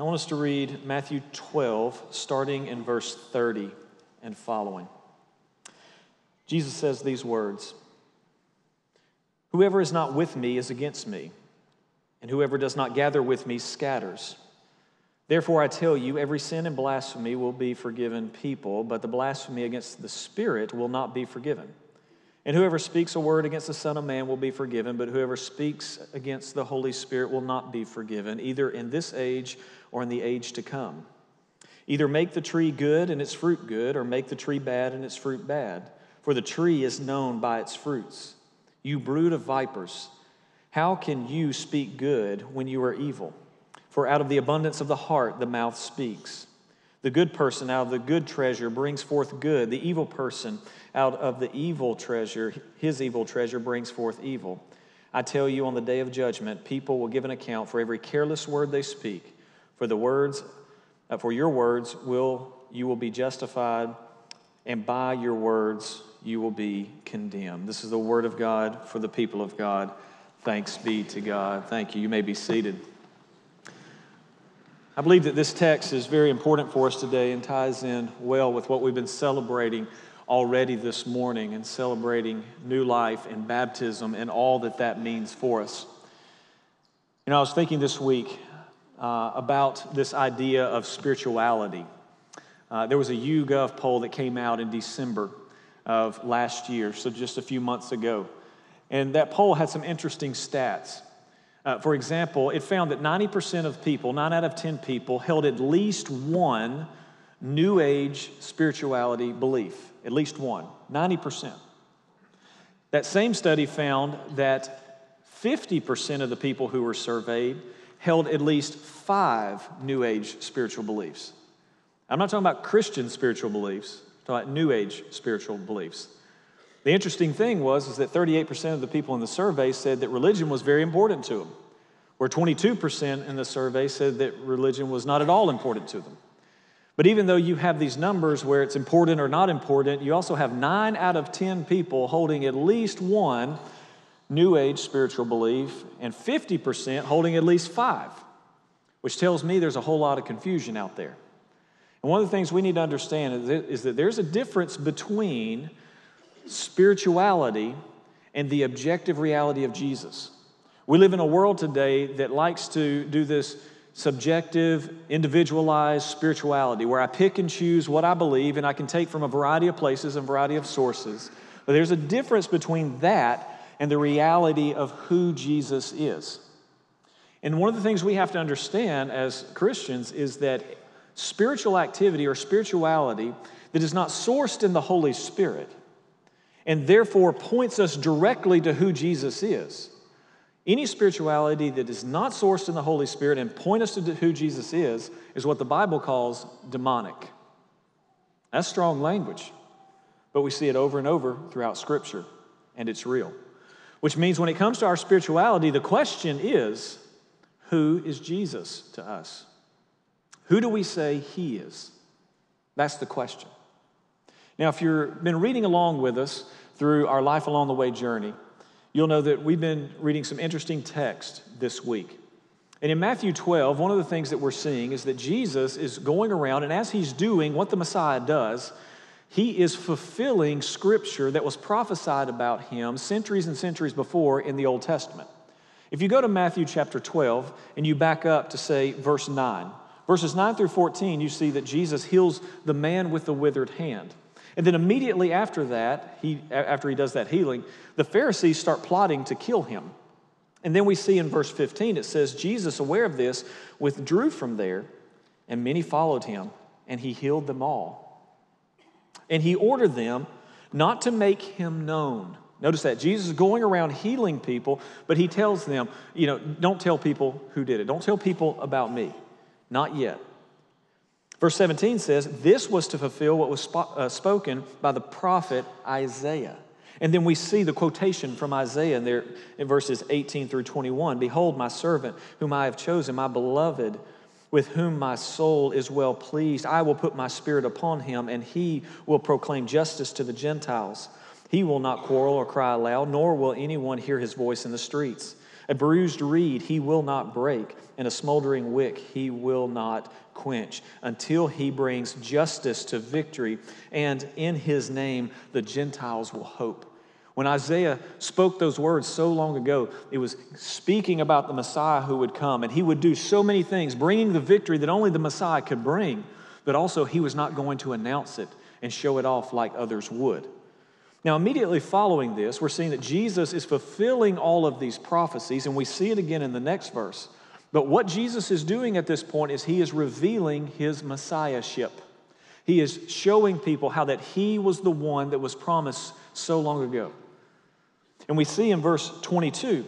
I want us to read Matthew 12, starting in verse 30 and following. Jesus says these words Whoever is not with me is against me, and whoever does not gather with me scatters. Therefore, I tell you, every sin and blasphemy will be forgiven people, but the blasphemy against the Spirit will not be forgiven. And whoever speaks a word against the Son of Man will be forgiven, but whoever speaks against the Holy Spirit will not be forgiven, either in this age or in the age to come. Either make the tree good and its fruit good, or make the tree bad and its fruit bad, for the tree is known by its fruits. You brood of vipers, how can you speak good when you are evil? For out of the abundance of the heart the mouth speaks. The good person out of the good treasure brings forth good. The evil person out of the evil treasure, his evil treasure brings forth evil. I tell you, on the day of judgment, people will give an account for every careless word they speak. For the words, uh, for your words will you will be justified, and by your words you will be condemned. This is the word of God for the people of God. Thanks be to God. Thank you. You may be seated. I believe that this text is very important for us today and ties in well with what we've been celebrating already this morning and celebrating new life and baptism and all that that means for us. You know, I was thinking this week uh, about this idea of spirituality. Uh, there was a YouGov poll that came out in December of last year, so just a few months ago. And that poll had some interesting stats. Uh, for example, it found that 90% of people, 9 out of 10 people, held at least one New Age spirituality belief. At least one. 90%. That same study found that 50% of the people who were surveyed held at least five New Age spiritual beliefs. I'm not talking about Christian spiritual beliefs, I'm talking about New Age spiritual beliefs. The interesting thing was is that 38% of the people in the survey said that religion was very important to them, where 22% in the survey said that religion was not at all important to them. But even though you have these numbers where it's important or not important, you also have 9 out of 10 people holding at least one New Age spiritual belief and 50% holding at least 5, which tells me there's a whole lot of confusion out there. And one of the things we need to understand is that there's a difference between spirituality and the objective reality of Jesus. We live in a world today that likes to do this subjective, individualized spirituality where I pick and choose what I believe and I can take from a variety of places and variety of sources. But there's a difference between that and the reality of who Jesus is. And one of the things we have to understand as Christians is that spiritual activity or spirituality that is not sourced in the Holy Spirit and therefore points us directly to who Jesus is. Any spirituality that is not sourced in the Holy Spirit and point us to who Jesus is is what the Bible calls demonic. That's strong language, but we see it over and over throughout Scripture, and it's real. Which means when it comes to our spirituality, the question is who is Jesus to us? Who do we say he is? That's the question. Now, if you've been reading along with us through our Life Along the Way journey, you'll know that we've been reading some interesting text this week. And in Matthew 12, one of the things that we're seeing is that Jesus is going around, and as he's doing what the Messiah does, he is fulfilling scripture that was prophesied about him centuries and centuries before in the Old Testament. If you go to Matthew chapter 12 and you back up to say verse 9, verses 9 through 14, you see that Jesus heals the man with the withered hand. And then immediately after that, he, after he does that healing, the Pharisees start plotting to kill him. And then we see in verse 15, it says, Jesus, aware of this, withdrew from there, and many followed him, and he healed them all. And he ordered them not to make him known. Notice that Jesus is going around healing people, but he tells them, you know, don't tell people who did it. Don't tell people about me. Not yet. Verse 17 says, This was to fulfill what was uh, spoken by the prophet Isaiah. And then we see the quotation from Isaiah in there in verses 18 through 21 Behold, my servant, whom I have chosen, my beloved, with whom my soul is well pleased. I will put my spirit upon him, and he will proclaim justice to the Gentiles. He will not quarrel or cry aloud, nor will anyone hear his voice in the streets. A bruised reed he will not break, and a smoldering wick he will not quench until he brings justice to victory, and in his name the Gentiles will hope. When Isaiah spoke those words so long ago, it was speaking about the Messiah who would come, and he would do so many things, bringing the victory that only the Messiah could bring, but also he was not going to announce it and show it off like others would. Now, immediately following this, we're seeing that Jesus is fulfilling all of these prophecies, and we see it again in the next verse. But what Jesus is doing at this point is he is revealing his messiahship. He is showing people how that he was the one that was promised so long ago. And we see in verse 22,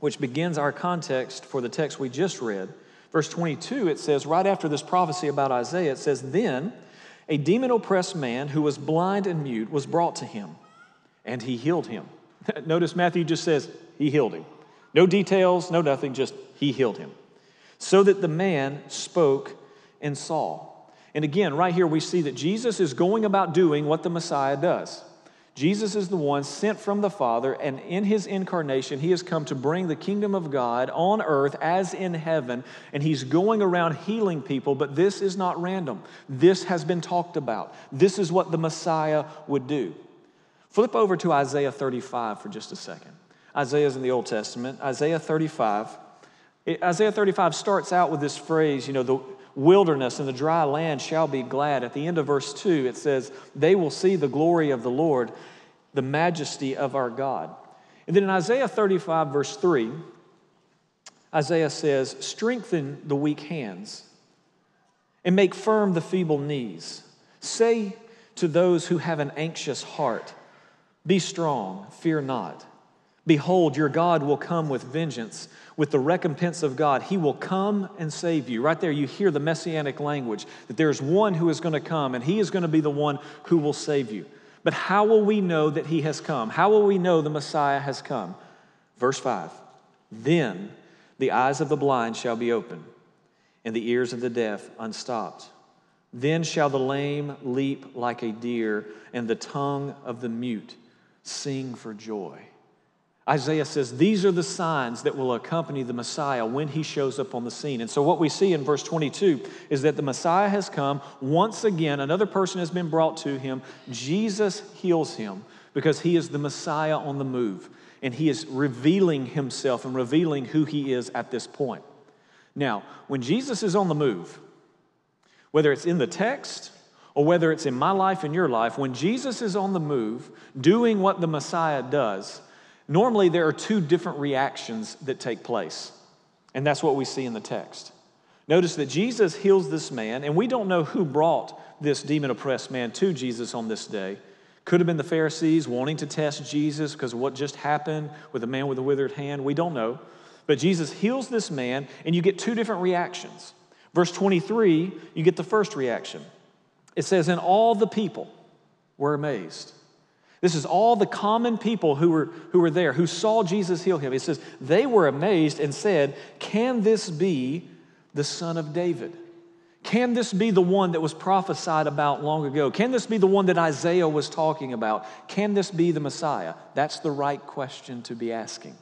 which begins our context for the text we just read, verse 22, it says, right after this prophecy about Isaiah, it says, Then a demon oppressed man who was blind and mute was brought to him, and he healed him. Notice Matthew just says, He healed him. No details, no nothing, just He healed him. So that the man spoke and saw. And again, right here, we see that Jesus is going about doing what the Messiah does. Jesus is the one sent from the Father, and in his incarnation, he has come to bring the kingdom of God on earth as in heaven, and he's going around healing people, but this is not random. This has been talked about. This is what the Messiah would do. Flip over to Isaiah 35 for just a second. Isaiah's in the Old Testament. Isaiah 35. Isaiah 35 starts out with this phrase, you know, the wilderness and the dry land shall be glad. At the end of verse 2, it says, They will see the glory of the Lord, the majesty of our God. And then in Isaiah 35, verse 3, Isaiah says, Strengthen the weak hands and make firm the feeble knees. Say to those who have an anxious heart, Be strong, fear not. Behold, your God will come with vengeance with the recompense of God. He will come and save you. Right there, you hear the messianic language that there's one who is going to come, and he is going to be the one who will save you. But how will we know that he has come? How will we know the Messiah has come? Verse 5 Then the eyes of the blind shall be opened, and the ears of the deaf unstopped. Then shall the lame leap like a deer, and the tongue of the mute sing for joy. Isaiah says these are the signs that will accompany the Messiah when he shows up on the scene. And so, what we see in verse 22 is that the Messiah has come. Once again, another person has been brought to him. Jesus heals him because he is the Messiah on the move. And he is revealing himself and revealing who he is at this point. Now, when Jesus is on the move, whether it's in the text or whether it's in my life and your life, when Jesus is on the move doing what the Messiah does, Normally, there are two different reactions that take place, and that's what we see in the text. Notice that Jesus heals this man, and we don't know who brought this demon oppressed man to Jesus on this day. Could have been the Pharisees wanting to test Jesus because of what just happened with the man with the withered hand. We don't know. But Jesus heals this man, and you get two different reactions. Verse 23, you get the first reaction. It says, And all the people were amazed. This is all the common people who were, who were there, who saw Jesus heal him. He says, they were amazed and said, Can this be the son of David? Can this be the one that was prophesied about long ago? Can this be the one that Isaiah was talking about? Can this be the Messiah? That's the right question to be asking.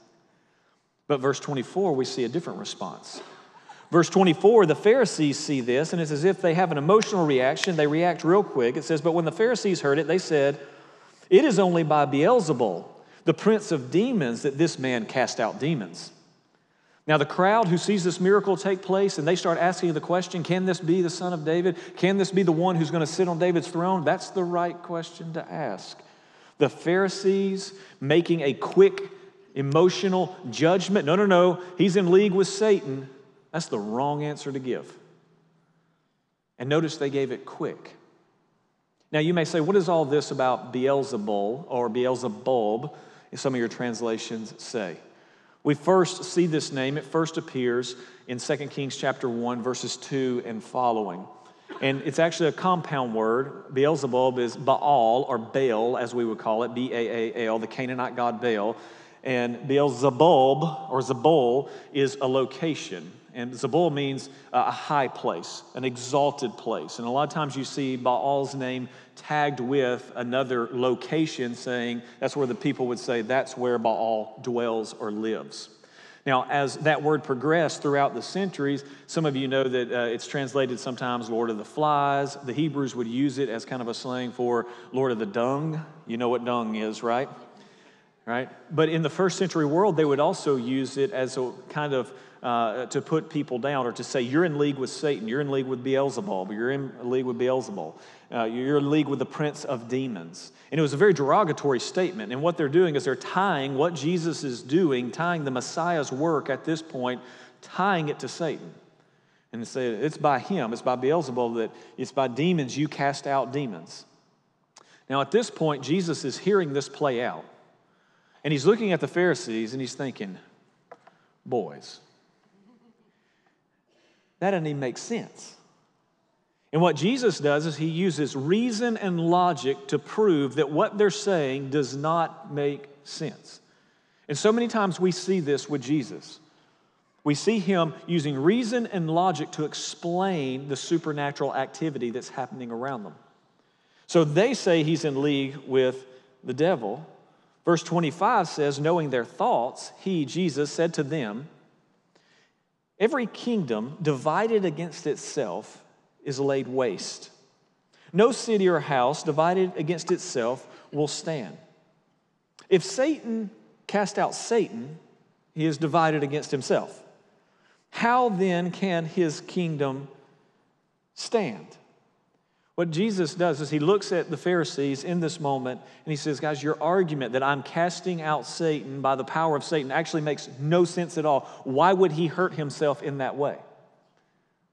But verse 24, we see a different response. Verse 24, the Pharisees see this, and it's as if they have an emotional reaction. They react real quick. It says, But when the Pharisees heard it, they said, it is only by Beelzebul, the prince of demons, that this man cast out demons. Now, the crowd who sees this miracle take place and they start asking the question can this be the son of David? Can this be the one who's going to sit on David's throne? That's the right question to ask. The Pharisees making a quick, emotional judgment no, no, no, he's in league with Satan. That's the wrong answer to give. And notice they gave it quick. Now, you may say, what is all this about Beelzebul or Beelzebub, as some of your translations say? We first see this name, it first appears in 2 Kings chapter 1, verses 2 and following. And it's actually a compound word. Beelzebub is Baal or Baal, as we would call it, B A A L, the Canaanite god Baal. And Beelzebub or Zebul is a location. And Zebul means a high place, an exalted place. And a lot of times you see Baal's name tagged with another location saying that's where the people would say that's where Baal dwells or lives. Now, as that word progressed throughout the centuries, some of you know that uh, it's translated sometimes Lord of the Flies. The Hebrews would use it as kind of a slang for Lord of the Dung. You know what dung is, right? Right? But in the first century world, they would also use it as a kind of uh, to put people down or to say, you're in league with Satan, you're in league with Beelzebub, you're in league with Beelzebub, uh, you're in league with the prince of demons. And it was a very derogatory statement. And what they're doing is they're tying what Jesus is doing, tying the Messiah's work at this point, tying it to Satan. And they say, it's by him, it's by Beelzebub, that it's by demons you cast out demons. Now, at this point, Jesus is hearing this play out. And he's looking at the Pharisees and he's thinking, boys, that doesn't even make sense. And what Jesus does is he uses reason and logic to prove that what they're saying does not make sense. And so many times we see this with Jesus. We see him using reason and logic to explain the supernatural activity that's happening around them. So they say he's in league with the devil. Verse 25 says, Knowing their thoughts, he, Jesus, said to them, Every kingdom divided against itself is laid waste. No city or house divided against itself will stand. If Satan cast out Satan, he is divided against himself. How then can his kingdom stand? What Jesus does is he looks at the Pharisees in this moment and he says, Guys, your argument that I'm casting out Satan by the power of Satan actually makes no sense at all. Why would he hurt himself in that way?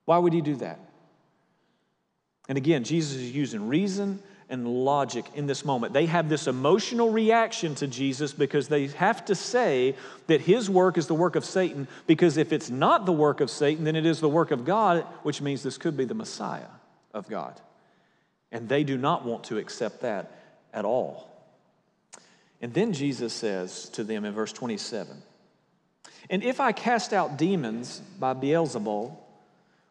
Why would he do that? And again, Jesus is using reason and logic in this moment. They have this emotional reaction to Jesus because they have to say that his work is the work of Satan, because if it's not the work of Satan, then it is the work of God, which means this could be the Messiah of God. And they do not want to accept that at all. And then Jesus says to them in verse 27 And if I cast out demons by Beelzebul,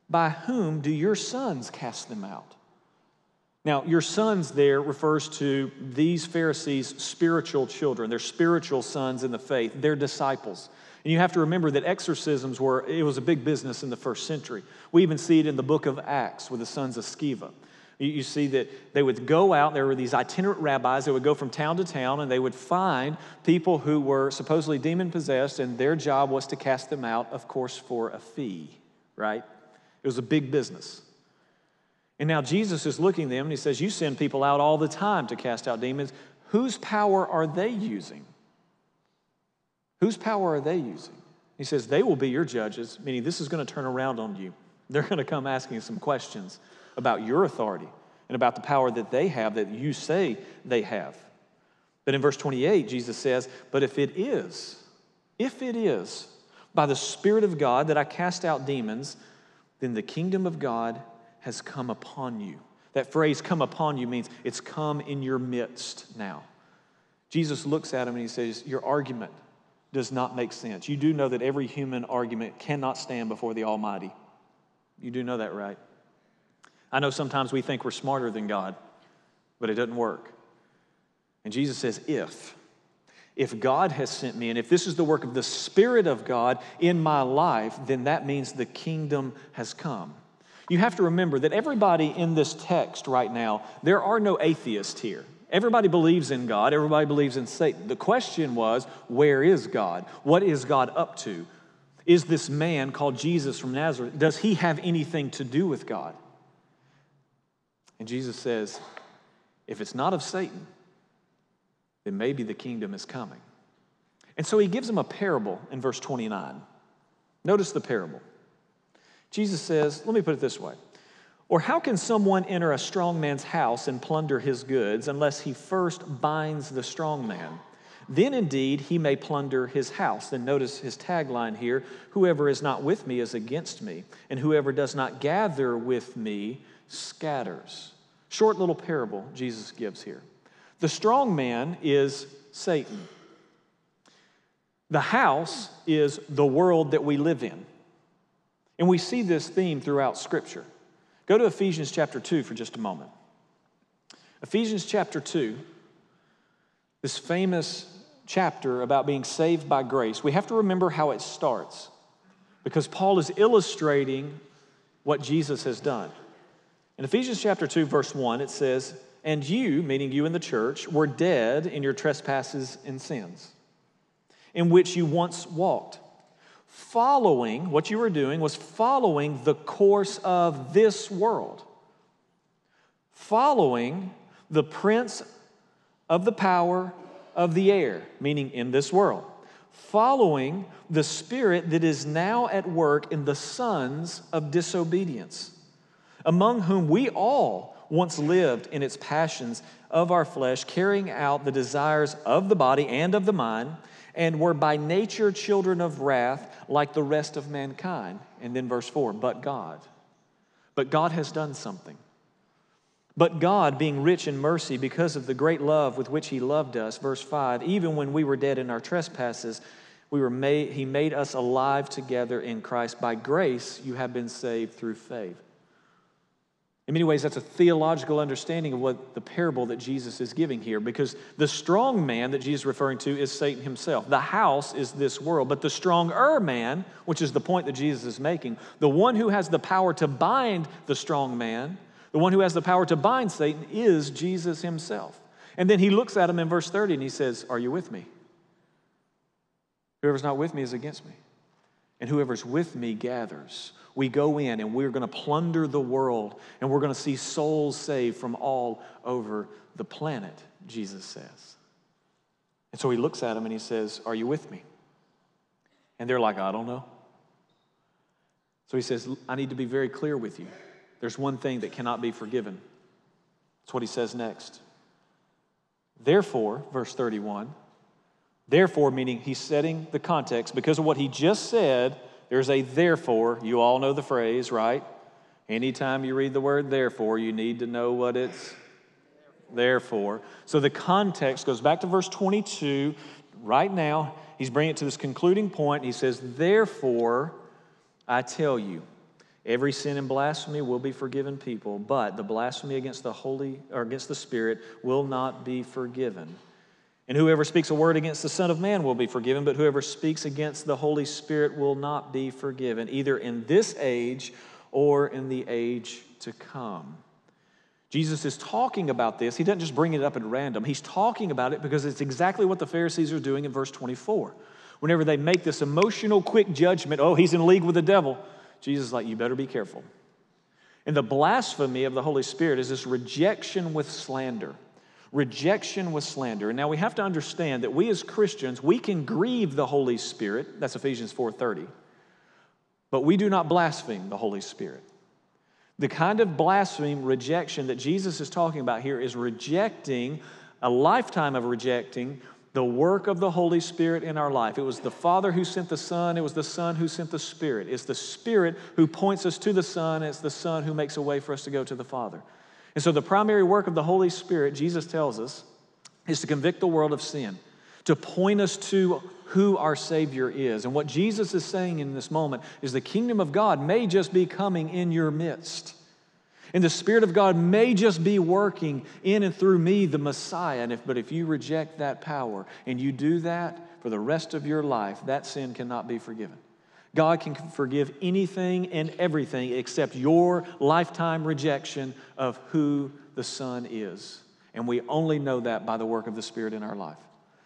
by whom do your sons cast them out? Now, your sons there refers to these Pharisees' spiritual children. They're spiritual sons in the faith, they're disciples. And you have to remember that exorcisms were, it was a big business in the first century. We even see it in the book of Acts with the sons of Sceva. You see that they would go out, there were these itinerant rabbis that would go from town to town and they would find people who were supposedly demon possessed, and their job was to cast them out, of course, for a fee, right? It was a big business. And now Jesus is looking at them and he says, You send people out all the time to cast out demons. Whose power are they using? Whose power are they using? He says, They will be your judges, meaning this is going to turn around on you. They're going to come asking some questions about your authority and about the power that they have that you say they have. But in verse 28, Jesus says, But if it is, if it is by the Spirit of God that I cast out demons, then the kingdom of God has come upon you. That phrase, come upon you, means it's come in your midst now. Jesus looks at him and he says, Your argument does not make sense. You do know that every human argument cannot stand before the Almighty. You do know that, right? I know sometimes we think we're smarter than God, but it doesn't work. And Jesus says, if. If God has sent me, and if this is the work of the Spirit of God in my life, then that means the kingdom has come. You have to remember that everybody in this text right now, there are no atheists here. Everybody believes in God, everybody believes in Satan. The question was, where is God? What is God up to? Is this man called Jesus from Nazareth, does he have anything to do with God? And Jesus says, if it's not of Satan, then maybe the kingdom is coming. And so he gives them a parable in verse 29. Notice the parable. Jesus says, let me put it this way. Or how can someone enter a strong man's house and plunder his goods unless he first binds the strong man? Then indeed he may plunder his house. Then notice his tagline here whoever is not with me is against me, and whoever does not gather with me scatters. Short little parable Jesus gives here. The strong man is Satan. The house is the world that we live in. And we see this theme throughout Scripture. Go to Ephesians chapter 2 for just a moment. Ephesians chapter 2, this famous chapter about being saved by grace, we have to remember how it starts because Paul is illustrating what Jesus has done. In Ephesians chapter 2 verse 1 it says, "And you, meaning you in the church, were dead in your trespasses and sins, in which you once walked." Following what you were doing was following the course of this world. Following the prince of the power of the air, meaning in this world, following the spirit that is now at work in the sons of disobedience, among whom we all once lived in its passions of our flesh, carrying out the desires of the body and of the mind, and were by nature children of wrath like the rest of mankind. And then verse 4 But God. But God has done something. But God, being rich in mercy because of the great love with which He loved us, verse 5, even when we were dead in our trespasses, we were made, He made us alive together in Christ. By grace, you have been saved through faith. In many ways, that's a theological understanding of what the parable that Jesus is giving here, because the strong man that Jesus is referring to is Satan himself. The house is this world, but the stronger man, which is the point that Jesus is making, the one who has the power to bind the strong man, the one who has the power to bind Satan is Jesus himself. And then he looks at him in verse 30 and he says, Are you with me? Whoever's not with me is against me. And whoever's with me gathers. We go in and we're going to plunder the world and we're going to see souls saved from all over the planet, Jesus says. And so he looks at them and he says, Are you with me? And they're like, I don't know. So he says, I need to be very clear with you. There's one thing that cannot be forgiven. That's what he says next. Therefore, verse 31, therefore, meaning he's setting the context because of what he just said, there's a therefore. You all know the phrase, right? Anytime you read the word therefore, you need to know what it's there for. So the context goes back to verse 22. Right now, he's bringing it to this concluding point. He says, Therefore, I tell you, Every sin and blasphemy will be forgiven people, but the blasphemy against the Holy or against the Spirit will not be forgiven. And whoever speaks a word against the Son of Man will be forgiven, but whoever speaks against the Holy Spirit will not be forgiven, either in this age or in the age to come. Jesus is talking about this. He doesn't just bring it up at random. He's talking about it because it's exactly what the Pharisees are doing in verse 24. Whenever they make this emotional, quick judgment, oh, he's in league with the devil. Jesus is like, you better be careful. And the blasphemy of the Holy Spirit is this rejection with slander. Rejection with slander. And now we have to understand that we as Christians, we can grieve the Holy Spirit. That's Ephesians 4:30. But we do not blaspheme the Holy Spirit. The kind of blaspheme rejection that Jesus is talking about here is rejecting, a lifetime of rejecting the work of the Holy Spirit in our life. It was the Father who sent the Son, it was the Son who sent the Spirit. It's the Spirit who points us to the Son, it's the Son who makes a way for us to go to the Father. And so, the primary work of the Holy Spirit, Jesus tells us, is to convict the world of sin, to point us to who our Savior is. And what Jesus is saying in this moment is the kingdom of God may just be coming in your midst. And the Spirit of God may just be working in and through me, the Messiah. And if, but if you reject that power and you do that for the rest of your life, that sin cannot be forgiven. God can forgive anything and everything except your lifetime rejection of who the Son is. And we only know that by the work of the Spirit in our life.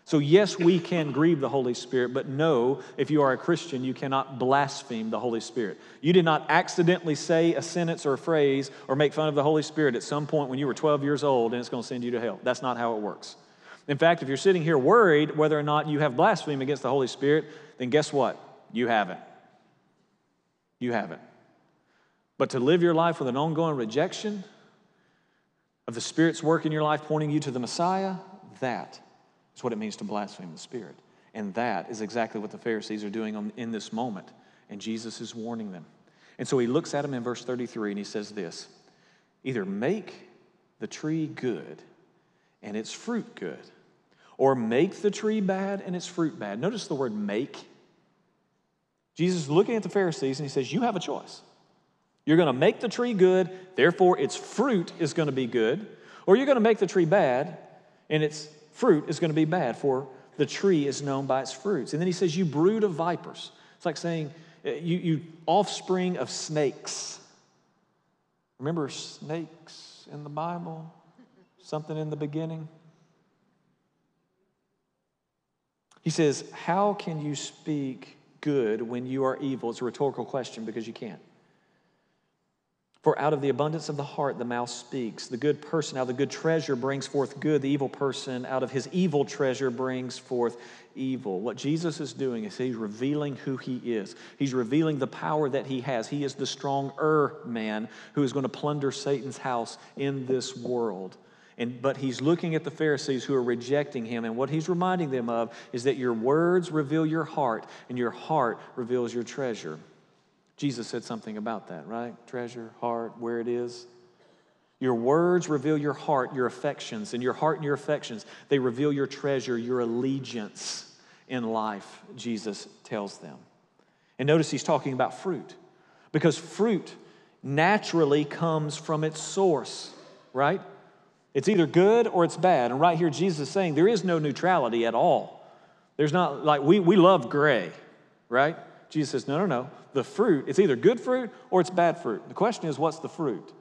So, yes, we can grieve the Holy Spirit, but no, if you are a Christian, you cannot blaspheme the Holy Spirit. You did not accidentally say a sentence or a phrase or make fun of the Holy Spirit at some point when you were 12 years old and it's going to send you to hell. That's not how it works. In fact, if you're sitting here worried whether or not you have blasphemed against the Holy Spirit, then guess what? You haven't. You haven't. But to live your life with an ongoing rejection of the Spirit's work in your life pointing you to the Messiah, that is what it means to blaspheme the Spirit. And that is exactly what the Pharisees are doing in this moment. And Jesus is warning them. And so he looks at them in verse 33 and he says this either make the tree good and its fruit good, or make the tree bad and its fruit bad. Notice the word make. Jesus is looking at the Pharisees and he says, You have a choice. You're going to make the tree good, therefore its fruit is going to be good, or you're going to make the tree bad and its fruit is going to be bad for the tree is known by its fruits. And then he says, You brood of vipers. It's like saying, uh, You, you offspring of snakes. Remember snakes in the Bible? Something in the beginning? He says, How can you speak good when you are evil? It's a rhetorical question because you can't. For out of the abundance of the heart, the mouth speaks. The good person out of the good treasure brings forth good. The evil person out of his evil treasure brings forth evil. What Jesus is doing is he's revealing who he is. He's revealing the power that he has. He is the stronger man who is going to plunder Satan's house in this world. And, but he's looking at the Pharisees who are rejecting him, and what he's reminding them of is that your words reveal your heart, and your heart reveals your treasure. Jesus said something about that, right? Treasure, heart, where it is. Your words reveal your heart, your affections, and your heart and your affections, they reveal your treasure, your allegiance in life, Jesus tells them. And notice he's talking about fruit, because fruit naturally comes from its source, right? It's either good or it's bad. And right here, Jesus is saying there is no neutrality at all. There's not like we, we love gray, right? Jesus says, no, no, no. The fruit, it's either good fruit or it's bad fruit. The question is, what's the fruit?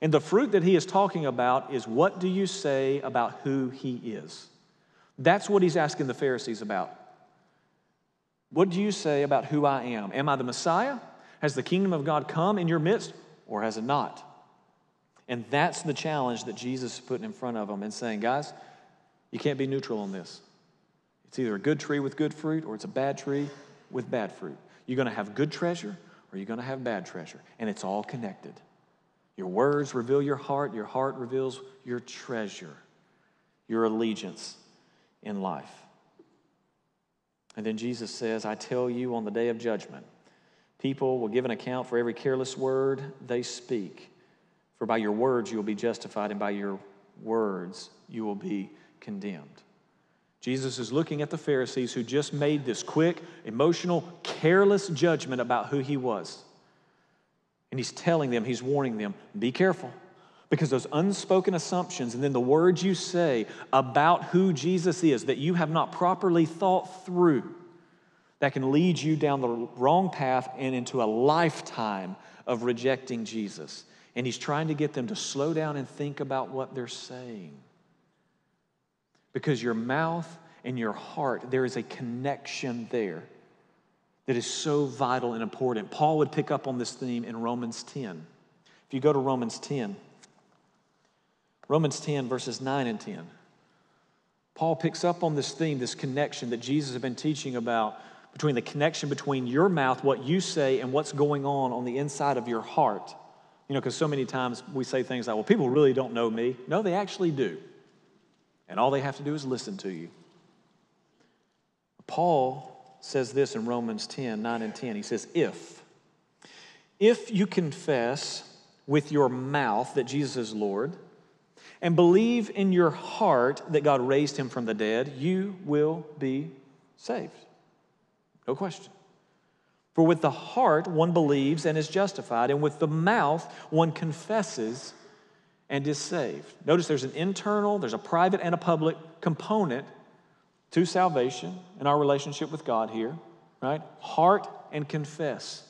And the fruit that he is talking about is what do you say about who he is? That's what he's asking the Pharisees about. What do you say about who I am? Am I the Messiah? Has the kingdom of God come in your midst or has it not? And that's the challenge that Jesus is putting in front of them and saying, guys, you can't be neutral on this. It's either a good tree with good fruit or it's a bad tree with bad fruit. You're going to have good treasure or you're going to have bad treasure. And it's all connected. Your words reveal your heart, your heart reveals your treasure, your allegiance in life. And then Jesus says, I tell you on the day of judgment, people will give an account for every careless word they speak. For by your words you will be justified, and by your words you will be condemned. Jesus is looking at the Pharisees who just made this quick, emotional, careless judgment about who he was. And he's telling them, he's warning them, be careful. Because those unspoken assumptions and then the words you say about who Jesus is that you have not properly thought through, that can lead you down the wrong path and into a lifetime of rejecting Jesus. And he's trying to get them to slow down and think about what they're saying. Because your mouth and your heart, there is a connection there that is so vital and important. Paul would pick up on this theme in Romans 10. If you go to Romans 10, Romans 10, verses 9 and 10, Paul picks up on this theme, this connection that Jesus has been teaching about between the connection between your mouth, what you say, and what's going on on the inside of your heart. You know, because so many times we say things like, well, people really don't know me. No, they actually do. And all they have to do is listen to you. Paul says this in Romans 10 9 and 10. He says, If, if you confess with your mouth that Jesus is Lord and believe in your heart that God raised him from the dead, you will be saved. No question. For with the heart one believes and is justified, and with the mouth one confesses and is saved. Notice there's an internal, there's a private, and a public component to salvation and our relationship with God here, right? Heart and confess.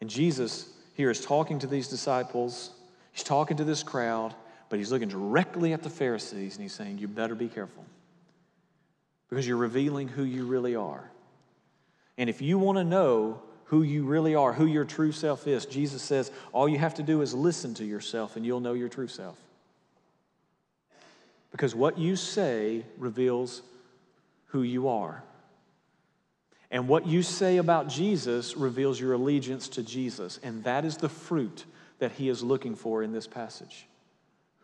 And Jesus here is talking to these disciples, he's talking to this crowd, but he's looking directly at the Pharisees and he's saying, You better be careful because you're revealing who you really are. And if you want to know who you really are, who your true self is, Jesus says all you have to do is listen to yourself and you'll know your true self. Because what you say reveals who you are. And what you say about Jesus reveals your allegiance to Jesus. And that is the fruit that he is looking for in this passage.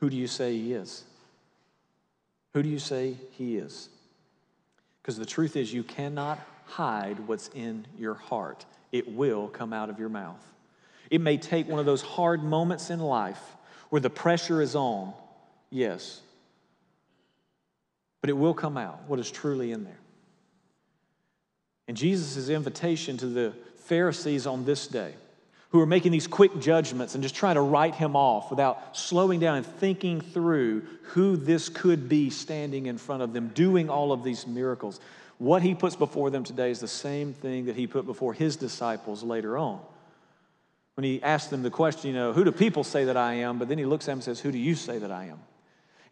Who do you say he is? Who do you say he is? Because the truth is, you cannot hide what's in your heart, it will come out of your mouth. It may take one of those hard moments in life where the pressure is on, yes, but it will come out what is truly in there. And Jesus' invitation to the Pharisees on this day, who are making these quick judgments and just trying to write him off without slowing down and thinking through who this could be standing in front of them, doing all of these miracles. What he puts before them today is the same thing that he put before his disciples later on. When he asked them the question, you know, who do people say that I am? But then he looks at them and says, Who do you say that I am?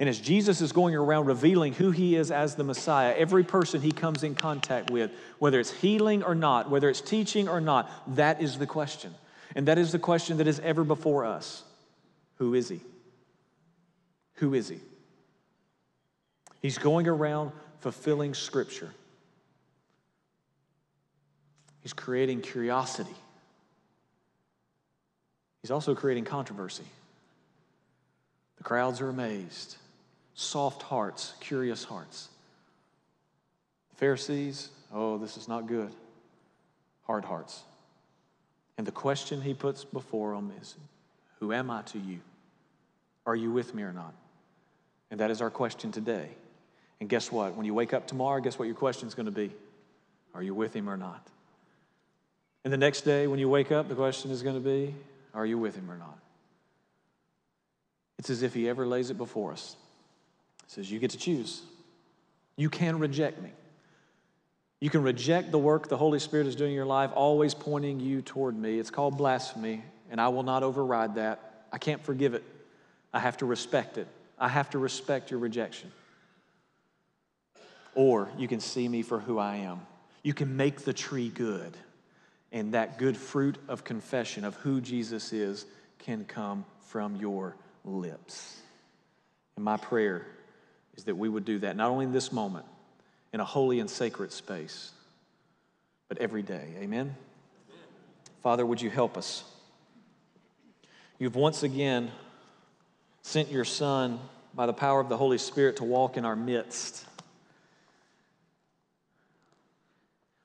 And as Jesus is going around revealing who he is as the Messiah, every person he comes in contact with, whether it's healing or not, whether it's teaching or not, that is the question. And that is the question that is ever before us Who is he? Who is he? He's going around fulfilling Scripture, he's creating curiosity, he's also creating controversy. The crowds are amazed. Soft hearts, curious hearts. The Pharisees, oh, this is not good. Hard hearts. And the question he puts before them is Who am I to you? Are you with me or not? And that is our question today. And guess what? When you wake up tomorrow, guess what your question is going to be? Are you with him or not? And the next day, when you wake up, the question is going to be Are you with him or not? It's as if he ever lays it before us. He says, You get to choose. You can reject me. You can reject the work the Holy Spirit is doing in your life, always pointing you toward me. It's called blasphemy, and I will not override that. I can't forgive it. I have to respect it. I have to respect your rejection. Or you can see me for who I am. You can make the tree good, and that good fruit of confession of who Jesus is can come from your lips. And my prayer is that we would do that, not only in this moment, in a holy and sacred space, but every day. Amen? Father, would you help us? You've once again sent your Son by the power of the Holy Spirit to walk in our midst.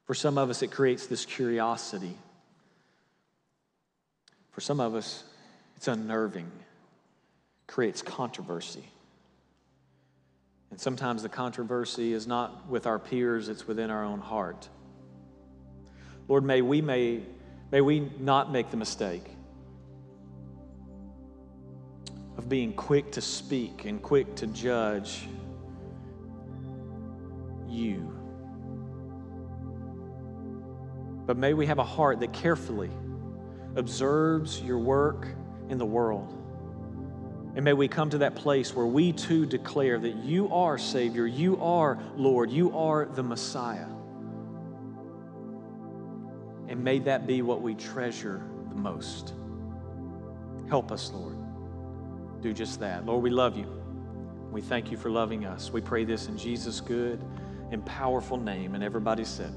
For some of us, it creates this curiosity. For some of us, it's unnerving, creates controversy. And sometimes the controversy is not with our peers, it's within our own heart. Lord, may we, may, may we not make the mistake of being quick to speak and quick to judge you. But may we have a heart that carefully observes your work in the world and may we come to that place where we too declare that you are Savior, you are Lord, you are the Messiah. And may that be what we treasure the most. Help us, Lord. Do just that. Lord, we love you. We thank you for loving us. We pray this in Jesus' good and powerful name. And everybody said,